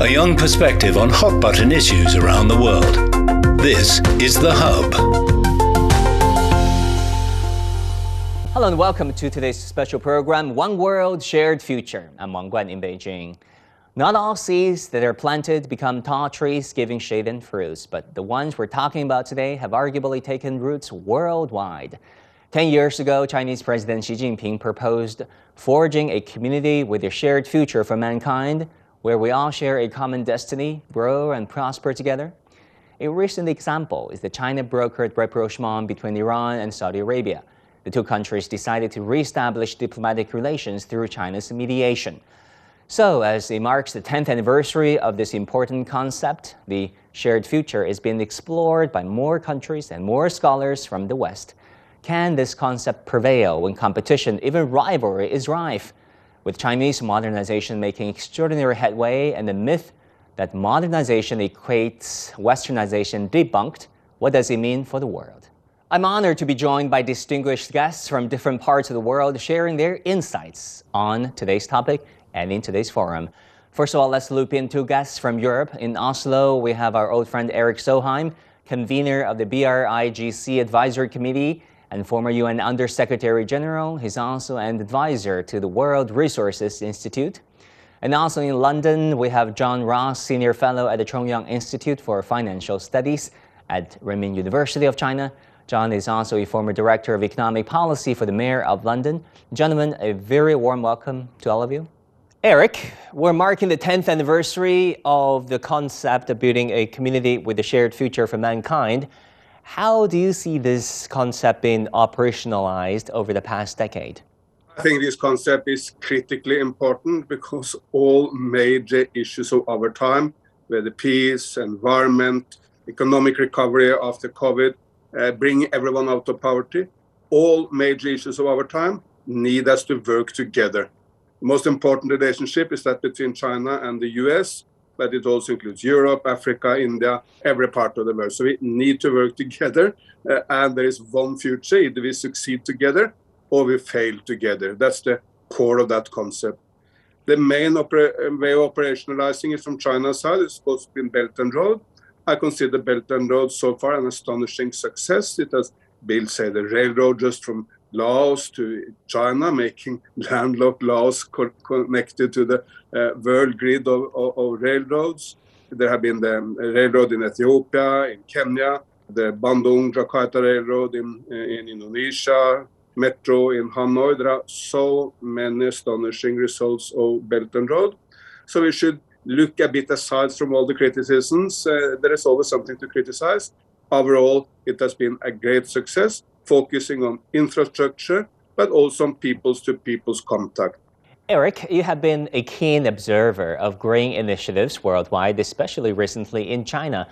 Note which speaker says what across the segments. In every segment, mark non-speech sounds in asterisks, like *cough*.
Speaker 1: a young perspective on hot button issues around the world. This is The Hub.
Speaker 2: Hello and welcome to today's special program, One World Shared Future. I'm Wang Guan in Beijing. Not all seeds that are planted become tall trees giving shade and fruits, but the ones we're talking about today have arguably taken roots worldwide. Ten years ago, Chinese President Xi Jinping proposed forging a community with a shared future for mankind, where we all share a common destiny, grow and prosper together. A recent example is the China brokered rapprochement between Iran and Saudi Arabia. The two countries decided to reestablish diplomatic relations through China's mediation. So, as it marks the 10th anniversary of this important concept, the shared future is being explored by more countries and more scholars from the West. Can this concept prevail when competition, even rivalry, is rife? With Chinese modernization making extraordinary headway and the myth that modernization equates westernization debunked, what does it mean for the world? I'm honored to be joined by distinguished guests from different parts of the world sharing their insights on today's topic and in today's forum. First of all, let's loop in two guests from Europe. In Oslo, we have our old friend Erik Solheim, convener of the BRIGC Advisory Committee and former UN Undersecretary General. He's also an advisor to the World Resources Institute. And also in London, we have John Ross, Senior Fellow at the Chongyang Institute for Financial Studies at Renmin University of China. John is also a former Director of Economic Policy for the Mayor of London. Gentlemen, a very warm welcome to all of you. Erik, we're marking the 10th anniversary of the concept of building a community with a shared future for mankind. How do you see this concept being operationalized over the past decade?
Speaker 3: I think this concept is critically important because all major issues of our time, whether peace, environment, economic recovery after COVID, uh, bring everyone out of poverty, all major issues of our time need us to work together. The most important relationship is that between China and the US, but it also includes Europe, Africa, India, every part of the world. So we need to work together, uh, and there is one future. Either we succeed together or we fail together. That's the core of that concept. The main way of operationalizing it from China's side is supposed to be Belt and Road. I consider Belt and Road so far an astonishing success. It has built, say, the railroad just from Laos to China, making *laughs* landlocked Laos co connected to the uh, world grid of, of, of, railroads. There have been the railroad in Ethiopia, in Kenya, the Bandung Jakarta Railroad in, in Indonesia, metro in Hanoi. There are so many astonishing results of Belt and Road. So we should look a bit aside from all the criticisms. Uh, there is always something to criticize. Overall, it has been a great success focusing on infrastructure, but also on peoples to peoples contact.
Speaker 2: Erik, you have been a keen observer of green initiatives worldwide, especially recently in China.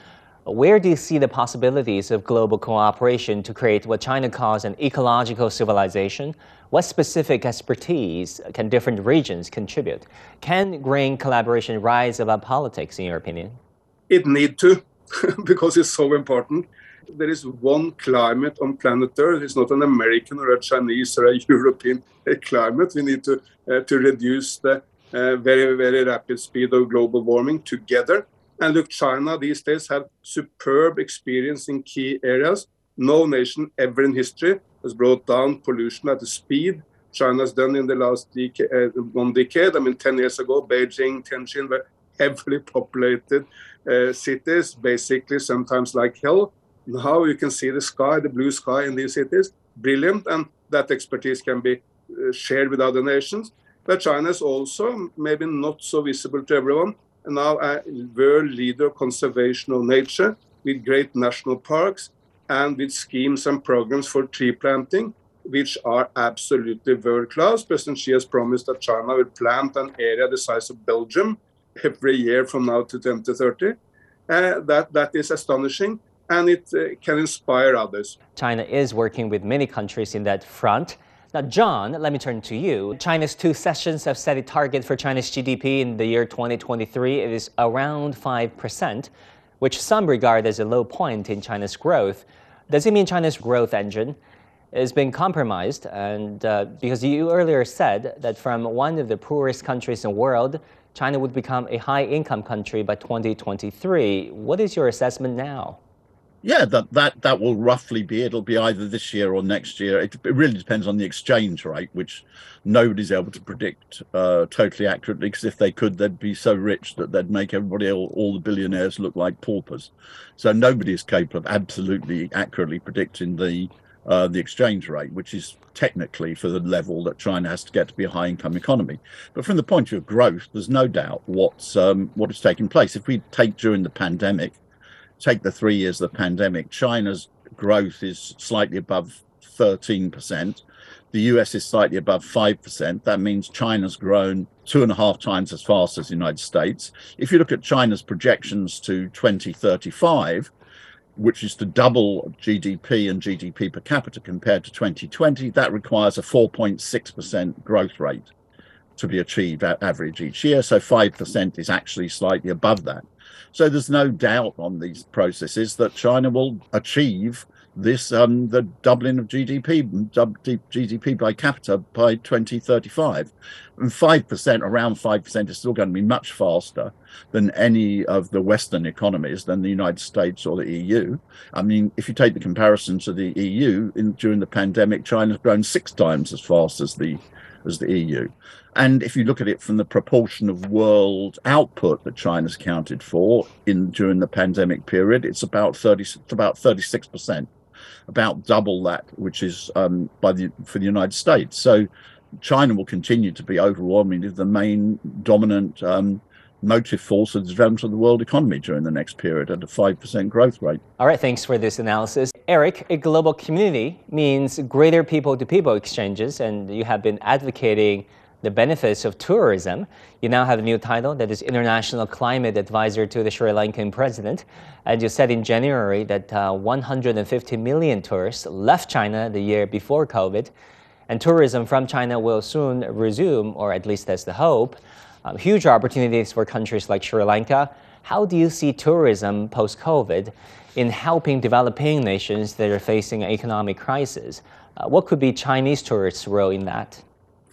Speaker 2: Where do you see the possibilities of global cooperation to create what China calls an ecological civilization? What specific expertise can different regions contribute? Can green collaboration rise above politics, in your opinion?
Speaker 3: It need to, *laughs* because it's so important there is one climate on planet Earth. It's not an American or a Chinese or a *laughs* European climate. We need to uh, to reduce the uh, very very rapid speed of global warming together. And look, China these days have superb experience in key areas. No nation ever in history has brought down pollution at the speed China's done in the last decade, uh, one decade. I mean, 10 years ago, Beijing, Tianjin were heavily populated uh, cities, basically sometimes like hell. Now you can see the sky, the blue sky in these cities, brilliant, and that expertise can be uh, shared with other nations. But China is also maybe not so visible to everyone, and now a world leader of conservation of nature with great national parks and with schemes and programs for tree planting, which are absolutely world class. President Xi has promised that China will plant an area the size of Belgium every year from now to 2030. Uh, that, that is astonishing and it uh, can inspire others.
Speaker 2: China is working with many countries in that front. Now, John, let me turn to you. China's two sessions have set a target for China's GDP in the year 2023. It is around 5%, which some regard as a low point in China's growth. Does it mean China's growth engine is being compromised? And uh, because you earlier said that from one of the poorest countries in the world China would become a high income country by 2023. What is your assessment now?
Speaker 4: Yeah, that, that that will roughly be. It'll be either this year or next year. It, it really depends on the exchange rate, which nobody's able to predict uh, totally accurately. Because if they could, they'd be so rich that they'd make everybody, all, all the billionaires, look like paupers. So nobody is capable of absolutely accurately predicting the uh, the exchange rate, which is technically for the level that China has to get to be a high income economy. But from the point of view of growth, there's no doubt what's um, what is taking place. If we take during the pandemic take the three years of the pandemic, China's growth is slightly above 13%. The US is slightly above 5%. That means China's grown two and a half times as fast as the United States. If you look at China's projections to 2035, which is to double GDP and GDP per capita compared to 2020, that requires a 4.6% growth rate to be achieved at average each year. So 5% is actually slightly above that. So there's no doubt on these processes that China will achieve this um, the doubling of GDP GDP by capita by 2035, and five percent around five percent is still going to be much faster than any of the Western economies, than the United States or the EU. I mean, if you take the comparison to the EU in, during the pandemic, China's grown six times as fast as the as the EU. And if you look at it from the proportion of world output that China's counted for in during the pandemic period, it's about thirty about thirty six percent, about double that which is um, by the for the United States. So China will continue to be overwhelmingly the main dominant um, motive force of the development of the world economy during the next period at a 5% growth rate.
Speaker 2: All right, thanks for this analysis. Erik, a global community means greater people to people exchanges, and you have been advocating the benefits of tourism. You now have a new title that is International Climate Advisor to the Sri Lankan President. And you said in January that uh, 150 million tourists left China the year before COVID, and tourism from China will soon resume, or at least that's the hope. Um, huge opportunities for countries like Sri Lanka. How do you see tourism post COVID in helping developing nations that are facing an economic crisis? Uh, what could be Chinese tourists' role in that?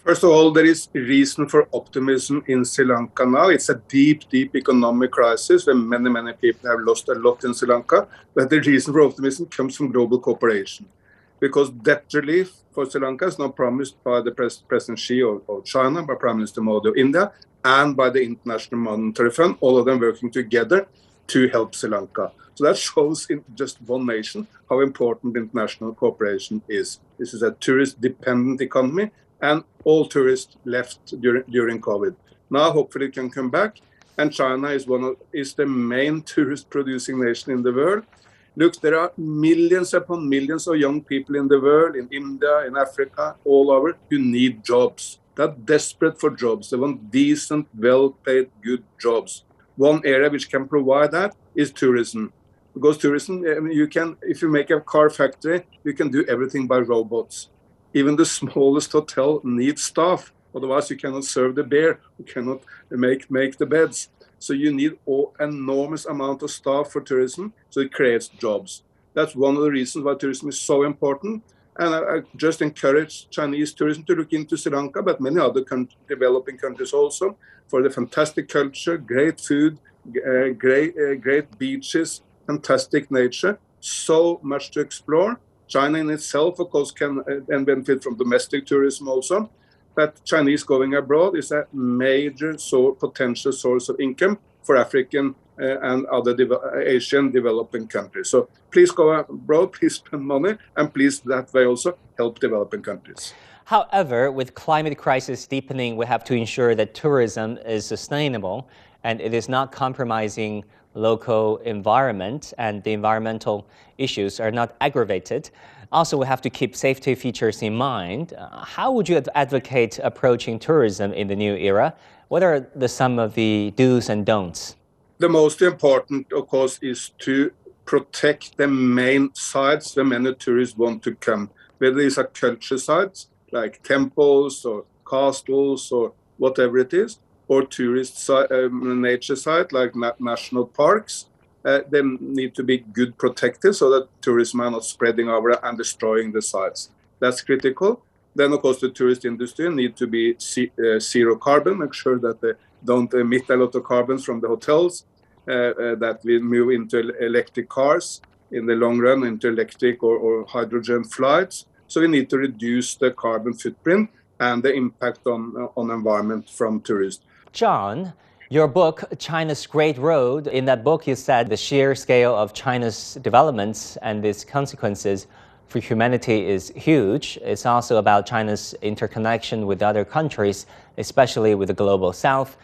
Speaker 3: First of all, there is reason for optimism in Sri Lanka now. It's a deep, deep economic crisis where many, many people have lost a lot in Sri Lanka. But the reason for optimism comes from global cooperation. Because debt relief for Sri Lanka is now promised by the pres President Xi of, of, China, by Prime Minister Modi of India, and by the International Monetary Fund, all of them working together to help Sri Lanka. So that *laughs* shows in just one nation how important international cooperation is. This is a tourist dependent economy and all tourists left during, during COVID. Now, hopefully, it can come back. And China is one of is the main *laughs* tourist-producing nation in the world. Look, there are millions upon millions of young people in the world, in India, in Africa, all over, who need jobs. They're desperate for jobs. They want decent, well-paid, good jobs. One area which can provide that is tourism. Because tourism, I mean, you can, if you make a car factory, you can do everything by robots even the *laughs* smallest hotel needs staff. Otherwise, you cannot serve the beer, you cannot make, make the beds. So you need an enormous amount of staff for tourism, so it creates jobs. That's one of the reasons why tourism is so important. And I, I just encourage Chinese tourism to look into Sri Lanka, but many other country, developing countries also, for the fantastic culture, great food, uh, great, uh, great beaches, fantastic nature, so much to explore. China in itself, of course, can uh, benefit from domestic tourism also. But Chinese going abroad is a major so potential source of income for African and other de Asian developing countries. So please go abroad, *laughs* please spend money, and please that way also help developing countries.
Speaker 2: However, with climate crisis deepening, we have to ensure that tourism is sustainable and it is not compromising local environment and the environmental issues are not aggravated. Also, we have to keep safety features in mind. Uh, how would you advocate approaching tourism in the new era? What are the some of the do's and don'ts?
Speaker 3: The most important, of course, is to protect the main sites where many tourists want to come, whether these are culture sites like temples or castles or whatever it is, or tourist site, um, nature site like na national parks. Uh, they need to be good protected so that tourism are not spreading over and destroying the sites. That's critical. Then, of course, the tourist industry need to be uh, zero carbon, make sure that they don't emit a lot of carbons from the hotels, uh, uh, that we move into electric cars in the long run, into electric or, or hydrogen flights. So we need to reduce the carbon footprint and the impact on on environment from tourists.
Speaker 2: John, your book, China's Great Road, in that book, you said the sheer scale of China's developments and its consequences for humanity is huge. It's also about China's interconnection with other countries, especially with the global south.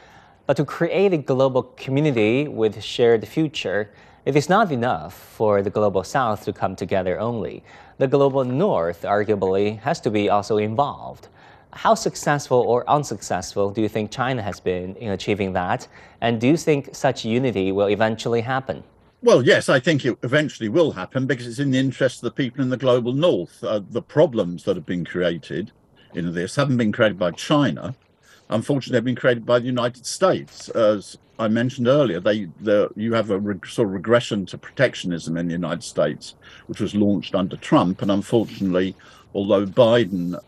Speaker 2: But to create a global community with shared future, it is not enough for the global south to come together only. The global north, arguably, has to be also involved. How successful or unsuccessful do you think China has been in achieving that? And do you think such unity will eventually happen?
Speaker 4: Well, yes, I think it eventually will happen because it's in the interest of the people in the global north. Uh, the problems that have been created in this haven't been created by China. Unfortunately, they've been created by the United States. As I mentioned earlier, they the, you have a re- sort of regression to protectionism in the United States, which was launched under Trump. And unfortunately, although Biden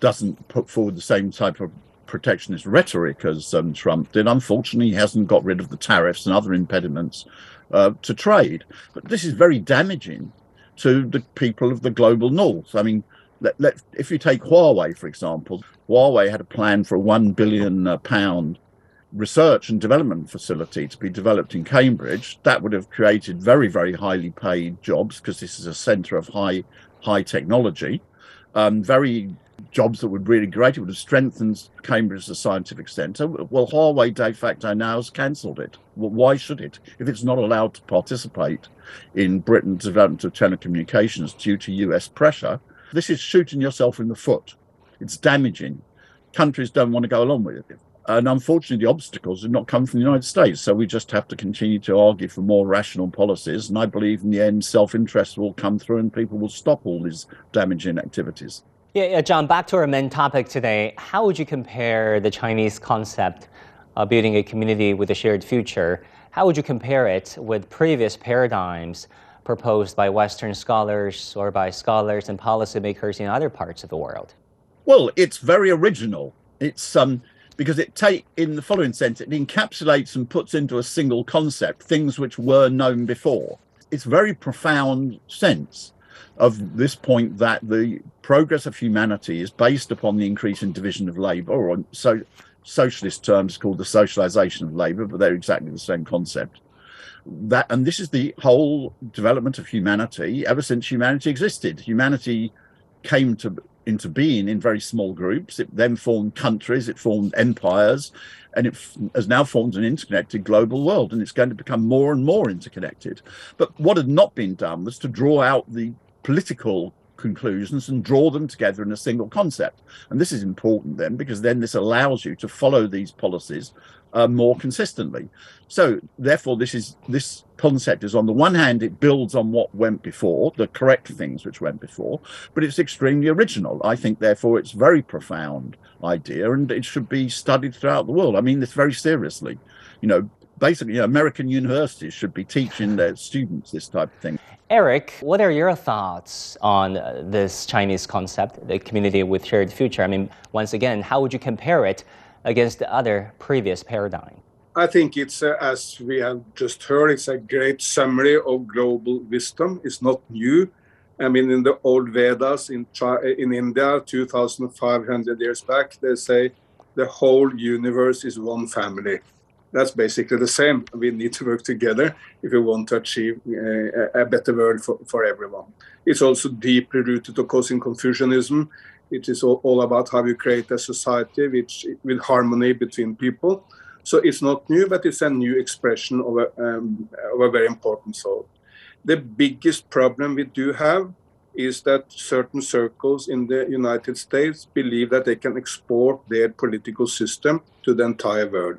Speaker 4: doesn't put forward the same type of protectionist rhetoric as um, Trump did. Unfortunately, he hasn't got rid of the tariffs and other impediments uh, to trade. But this is very damaging to the people of the global north. I mean, let, let, if you take Huawei, for example, Huawei had a plan for a £1 billion pound research and development facility to be developed in Cambridge. That would have created very, very highly paid jobs because this is a centre of high high technology. Um, very jobs that would really great. It would have strengthened Cambridge as a scientific centre. Well, Huawei de facto now has cancelled it. Well, why should it? If it's not allowed to participate in Britain's development of telecommunications due to US pressure, this is shooting yourself in the foot. It's damaging. Countries don't want to go along with it. And unfortunately, the obstacles have not come from the United States. So we just have to continue to argue for more rational policies. And I believe in the end, self interest will come through and people will stop all these damaging activities.
Speaker 2: Yeah, yeah, John, back to our main topic today. How would you compare the Chinese concept of building a community with a shared future? How would you compare it with previous paradigms proposed by Western scholars or by scholars and policymakers in other parts of the world?
Speaker 4: Well, it's very original. It's um, because it take in the following sense, it encapsulates and puts into a single concept things which were known before. It's very profound sense of this point that the progress of humanity is based upon the increase in division of labor, or so socialist terms called the socialization of labor, but they're exactly the same concept. That and this is the whole development of humanity ever since humanity existed. Humanity came to into being in very small groups. It then formed countries, it formed empires, and it has now formed an interconnected global world, and it's going to become more and more interconnected. But what had not been done was to draw out the political conclusions and draw them together in a single concept. And this is important then because then this allows you to follow these policies uh, more consistently. So therefore, this is this concept is on the one hand it builds on what went before, the correct things which went before, but it's extremely original. I think therefore it's very profound idea and it should be studied throughout the world. I mean this very seriously. You know, basically you know, American universities should be teaching their students this type of thing.
Speaker 2: Erik, what are your thoughts on uh, this Chinese concept, the community with shared future? I mean, once again, how would you compare it against the other previous paradigm?
Speaker 3: I think it's, uh, as we have just heard, it's a great summary of global wisdom. It's not new. I mean, in the old Vedas in, in India, 2,500 years back, they say the whole universe is one family that's basically the same. We need to work together if we want to achieve uh, a better world for, for everyone. It's also deeply rooted, of course, in Confucianism. It is all, all about how you create a society which with harmony between people. So it's not new, but it's a new expression of a, um, of a very important thought. The biggest problem we do have is that certain circles in the United States believe that they can export their political system to the entire world.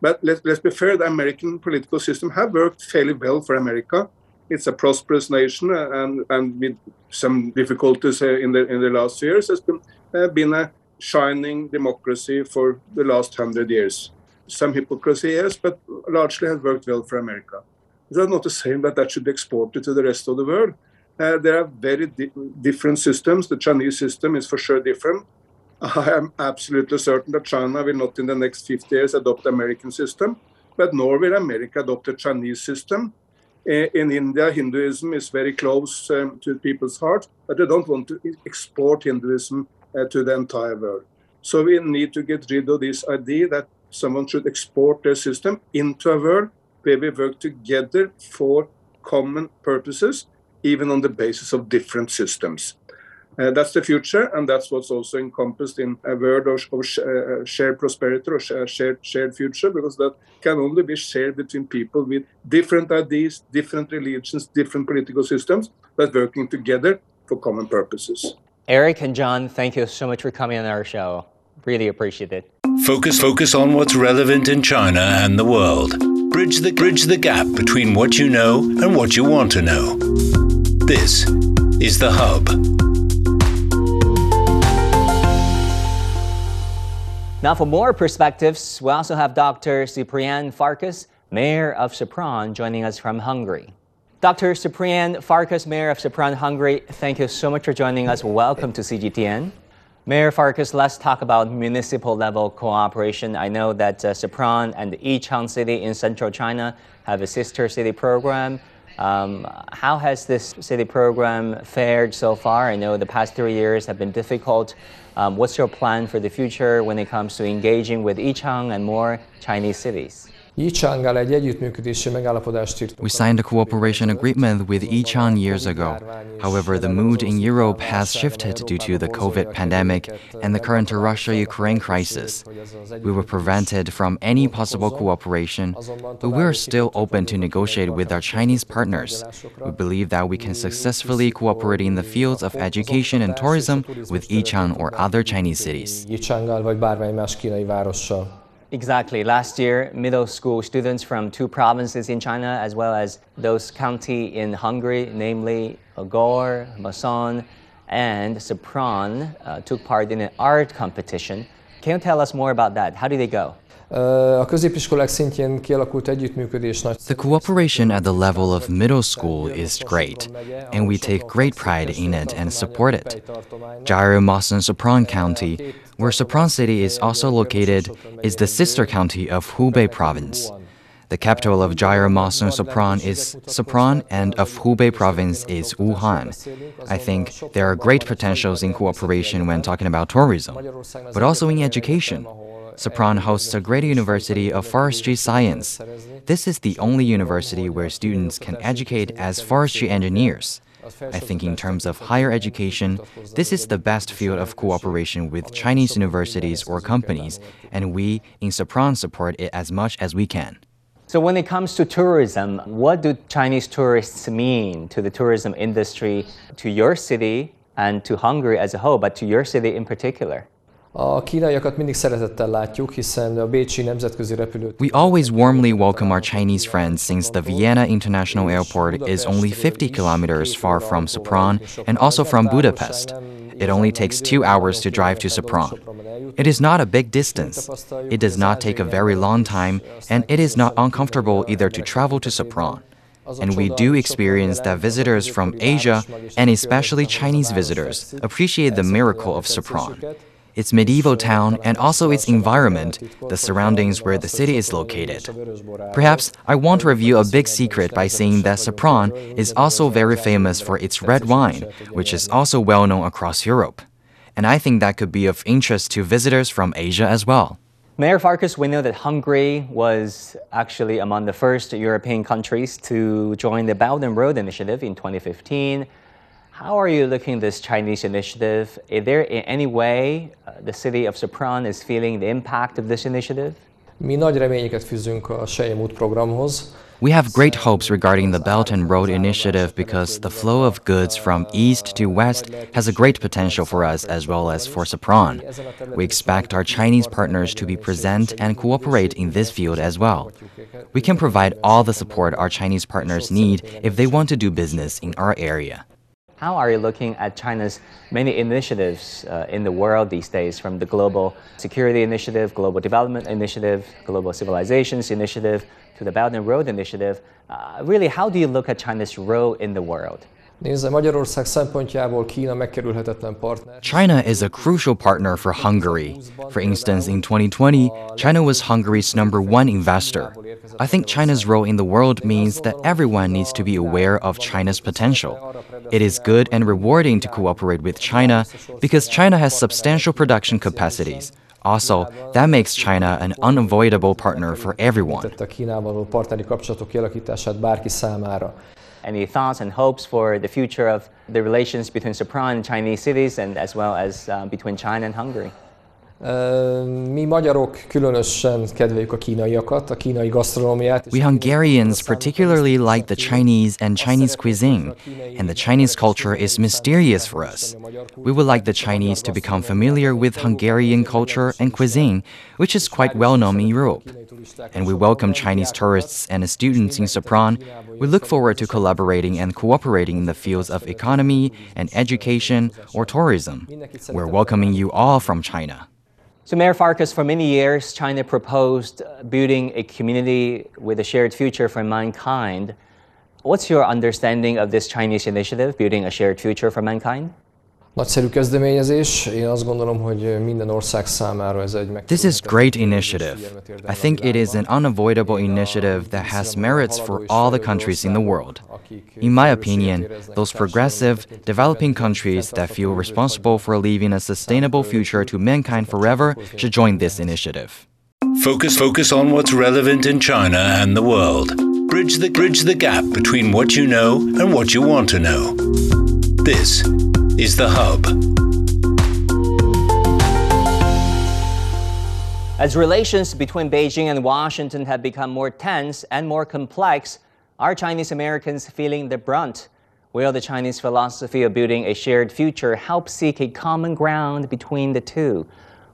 Speaker 3: But let, let's be fair, the American political system have worked fairly well for America. It's a prosperous nation, uh, and, and with some difficulties uh, in the in the last years, has been uh, been a shining democracy for the last hundred years. Some hypocrisy, yes, but largely has worked well for America. That's not the same that that should be exported to the rest of the world. Uh, there are very di different systems. The Chinese system is for sure different. I am absolutely certain that China will not in the next 50 years adopt the American system, but nor will America adopt the Chinese system. In India, Hinduism is very close um, to people's hearts, but they don't want to export Hinduism uh, to the entire world. So we need to get rid of this idea that someone should export their system into a world where we work together for common purposes, even on the basis of different systems. Uh, that's the future, and that's what's also encompassed in a word of, of sh- uh, shared prosperity or sh- shared, shared future, because that can only be shared between people with different ideas, different religions, different political systems, but working together for common purposes.
Speaker 2: Erik and John, thank you so much for coming on our show. Really appreciate it.
Speaker 1: Focus focus on what's relevant in China and the world. Bridge the bridge the gap between what you know and what you want to know. This is the hub.
Speaker 2: Now, for more perspectives, we also have Dr. Cyprian Farkas, Mayor of Sopron, joining us from Hungary. Dr. Cyprian Farkas, Mayor of Sopron, Hungary, thank you so much for joining us. Welcome to CGTN. Mayor Farkas, let's talk about municipal level cooperation. I know that uh, Sopron and Yichang City in central China have a sister city program. Um, how has this city program fared so far? I know the past three years have been difficult. Um, what's your plan for the future when it comes to engaging with Yichang and more Chinese cities?
Speaker 5: Yichanggal egy együttműködési megállapodást írtunk.
Speaker 6: We signed a cooperation agreement with Yichang years ago. However, the mood in Europe has shifted due to the COVID pandemic and the current Russia Ukraine crisis. We were prevented from any possible cooperation, but we are still open to negotiate with our Chinese partners. We believe that we can successfully cooperate in the fields of education and tourism with Yichang or other Chinese cities.
Speaker 2: Exactly. Last year, middle school students from two provinces in China, as well as those county in Hungary, namely Ogor, Moson, and Sopron, uh, took part in an art competition. Can you tell us more about that? How did they go?
Speaker 6: The cooperation at the level of middle school is great, and we take great pride in it and support it. Jiaru Sopron County, where Sopron City is also located, is the sister county of Hubei Province. The capital of Jiaru Sopron is Sopron, and of Hubei Province is Wuhan. I think there are great potentials in cooperation when talking about tourism, but also in education. Sopron hosts a great university of forestry science. This is the only university where students can educate as forestry engineers. I think in terms of higher education, this is the best field of cooperation with Chinese universities or companies, and we in Sopron support it as much as we can.
Speaker 2: So, when it comes to tourism, what do Chinese tourists mean to the tourism industry, to your city, and to Hungary as a whole, but to your city in particular?
Speaker 5: A kínaiakat mindig szeretettel látjuk, hiszen a Bécsi nemzetközi repülőt.
Speaker 6: We always warmly welcome our Chinese friends since the Vienna International Airport is only 50 kilometers far from Sopron and also from Budapest. It only takes two hours to drive to Sopron. It is not a big distance. It does not take a very long time, and it is not uncomfortable either to travel to Sopron. And we do experience that visitors from Asia, and especially Chinese visitors, appreciate the miracle of Sopron its medieval town, and also its environment, the surroundings where the city is located. Perhaps I want to reveal a big secret by saying that Sopron is also very famous for its red wine, which is also well known across Europe. And I think that could be of interest to visitors from Asia as well.
Speaker 2: Mayor Farkas, we know that Hungary was actually among the first European countries to join the Belt and Road Initiative in 2015. How are you looking at this Chinese initiative? Is there in any way uh, the city of Sopron is feeling the impact of this initiative?
Speaker 5: Mi nagy reményeket fűzünk a Selyemút programhoz.
Speaker 6: We have great hopes regarding the Belt and Road Initiative because the flow of goods from east to west has a great potential for us as well as for Sopron. We expect our Chinese partners to be present and cooperate in this field as well. We can provide all the support our Chinese partners need if they want to do business in our area.
Speaker 2: How are you looking at China's many initiatives uh, in the world these days, from the Global Security Initiative, Global Development Initiative, Global Civilizations Initiative, to the Belt and Road Initiative? Uh, really, how do you look at China's role in the world?
Speaker 5: China
Speaker 6: is a crucial partner for Hungary. For instance, in 2020, China was Hungary's number one investor. I think China's role in the world means that everyone needs to be aware of China's potential. It is good and rewarding to cooperate with China because China has substantial production capacities. Also, that makes China an unavoidable partner for everyone.
Speaker 2: Any thoughts and hopes for the future of the relations between Sopron and Chinese cities and as well as uh, between China and Hungary?
Speaker 5: Mi magyarok különösen kedveljük a kínaiakat, a kínai gasztronómiát.
Speaker 6: We Hungarians particularly like the Chinese and Chinese cuisine, and the Chinese culture is mysterious for us. We would like the Chinese to become familiar with Hungarian culture and cuisine, which is quite well known in Europe. And we welcome Chinese tourists and students in Sopron. We look forward to collaborating and cooperating in the fields of economy and education or tourism. We're welcoming you all from China.
Speaker 2: So, Mayor Farkas, for many years, China proposed uh, building a community with a shared future for mankind. What's your understanding of this Chinese initiative, building a shared future for mankind?
Speaker 5: Nagyszerű kezdeményezés. Én azt gondolom, hogy minden ország számára ez egy
Speaker 6: This is great initiative. I think it is an unavoidable initiative that has merits for all the countries in the world. In my opinion, those progressive, developing countries that feel responsible for leaving a sustainable future to mankind forever should join this initiative.
Speaker 1: Focus focus on what's relevant in China and the world. Bridge the bridge the gap between what you know and what you want to know. This is The Hub.
Speaker 2: As relations between Beijing and Washington have become more tense and more complex, are Chinese Americans feeling the brunt? Will the Chinese philosophy of building a shared future help seek a common ground between the two?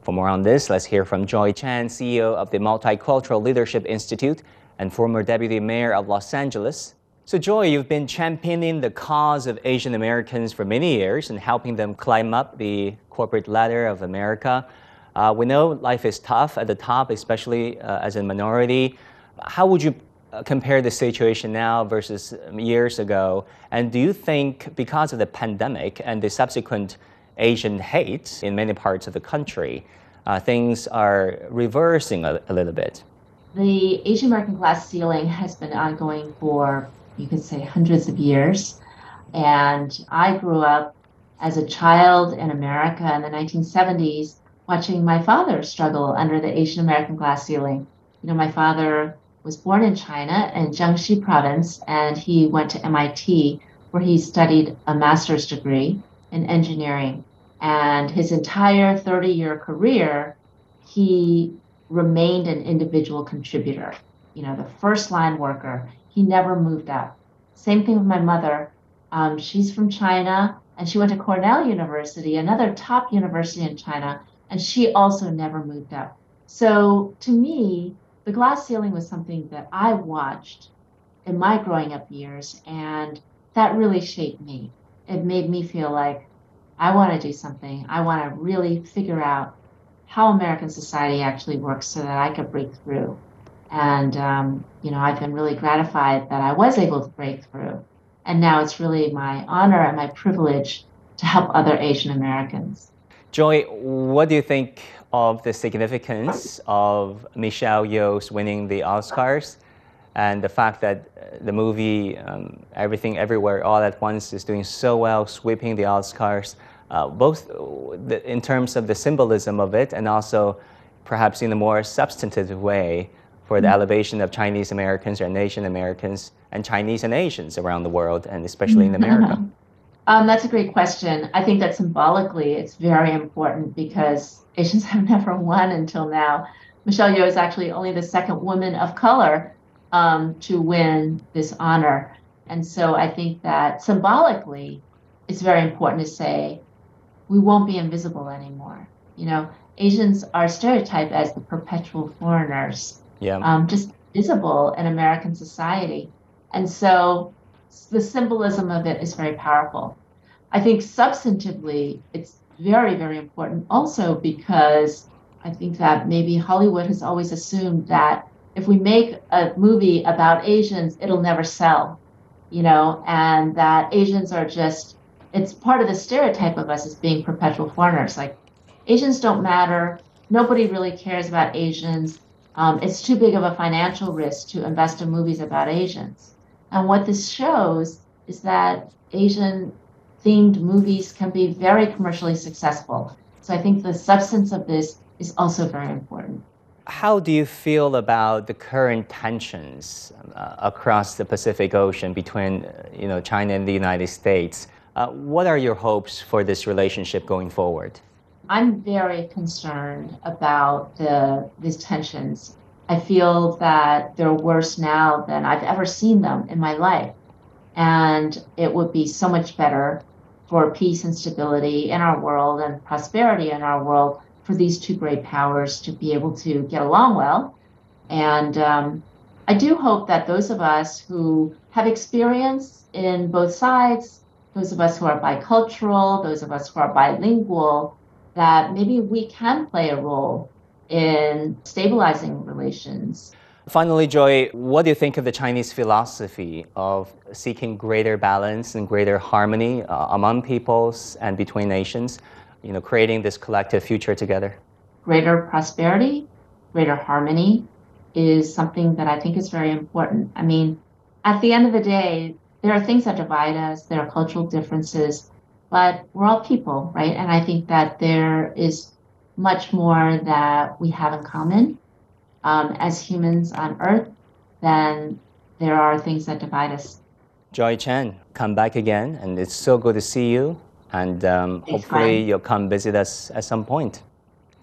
Speaker 2: For more on this, let's hear from Joy Chen, CEO of the Multicultural Leadership Institute and former deputy mayor of Los Angeles. So, Joy, you've been championing the cause of Asian Americans for many years and helping them climb up the corporate ladder of America. Uh, we know life is tough at the top, especially uh, as a minority. How would you uh, compare the situation now versus years ago? And do you think, because of the pandemic and the subsequent Asian hate in many parts of the country, uh, things are reversing a, a little bit?
Speaker 7: The Asian American glass ceiling has been ongoing for you could say hundreds of years. And I grew up as a child in America in the 1970s watching my father struggle under the Asian American glass ceiling. You know, my father was born in China in Jiangxi province and he went to MIT where he studied a master's degree in engineering. And his entire 30 year career, he remained an individual contributor, you know, the first line worker. He never moved up. Same thing with my mother. Um, she's from China and she went to Cornell University, another top university in China, and she also never moved up. So to me, the glass ceiling was something that I watched in my growing up years, and that really shaped me. It made me feel like I want to do something. I want to really figure out how American society actually works so that I could break through. And, um, you know, I've been really gratified that I was able to break through. And now it's really my honor and my privilege to help other Asian Americans.
Speaker 2: Joy, what do you think of the significance of Michelle Yeoh's winning the Oscars and the fact that the movie um, Everything Everywhere All at Once is doing so well, sweeping the Oscars, uh, both in terms of the symbolism of it and also perhaps in a more substantive way for the mm-hmm. elevation of Chinese Americans and Asian Americans and Chinese and Asians around the world, and especially in America? *laughs*
Speaker 7: Um, that's a great question. I think that symbolically it's very important because Asians *laughs* have never won until now. Michelle Yeoh is actually only the second woman of color um, to win this honor. And so I think that symbolically it's very important to say we won't be invisible anymore. You know, Asians are stereotyped as the perpetual foreigners
Speaker 2: yeah.
Speaker 7: um, just visible in American society. And so the symbolism of it is very powerful. I think substantively, it's very, very important also because I think that maybe Hollywood has always assumed that if we make a movie about Asians, it'll never sell. you know, and that Asians are just, it's part of the stereotype of us as being perpetual foreigners. Like, Asians don't matter. Nobody really cares about Asians. Um, it's too big of a financial risk to invest in movies about Asians. And what this shows is that Asian themed movies can be very commercially successful. So I think the substance of this is also very important.
Speaker 2: How do you feel about the current tensions uh, across the Pacific Ocean between you know, China and the United States? Uh, what are your hopes for this relationship going forward?
Speaker 7: I'm very concerned about the, these tensions. I feel that they're worse now than I've ever seen them in my life. And it would be so much better for peace and stability in our world and prosperity in our world for these two great powers to be able to get along well. And um, I do hope that those of us who have experience in both sides, those of us who are bicultural, those of us who are bilingual, that maybe we can play a role in stabilizing relations.
Speaker 2: Finally, Joy, what do you think of the Chinese philosophy of seeking greater balance and greater harmony uh, among peoples and between nations? You know, creating this collective future together.
Speaker 7: Greater prosperity, greater harmony is something that I think is very important. I mean, at the end of the day, there are things that divide us, there are cultural differences, but we're all people, right? And I think that there is much more that we have in common um, as humans on Earth than there are things that divide us.
Speaker 2: Joy Chen, come back again, and it's so good to see you. And um, hopefully, you'll come visit us at some point.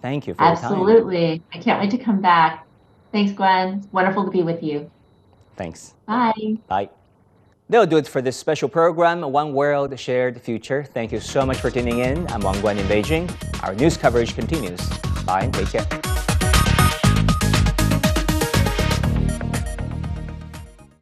Speaker 2: Thank you for
Speaker 7: Absolutely. I can't wait to come back. Thanks, Guan. It's wonderful to be with you.
Speaker 2: Thanks.
Speaker 7: Bye.
Speaker 2: Bye. That'll do it for this special program, One World Shared Future. Thank you so much for tuning in. I'm Wang Guan in Beijing. Our news coverage continues. Bye and take care.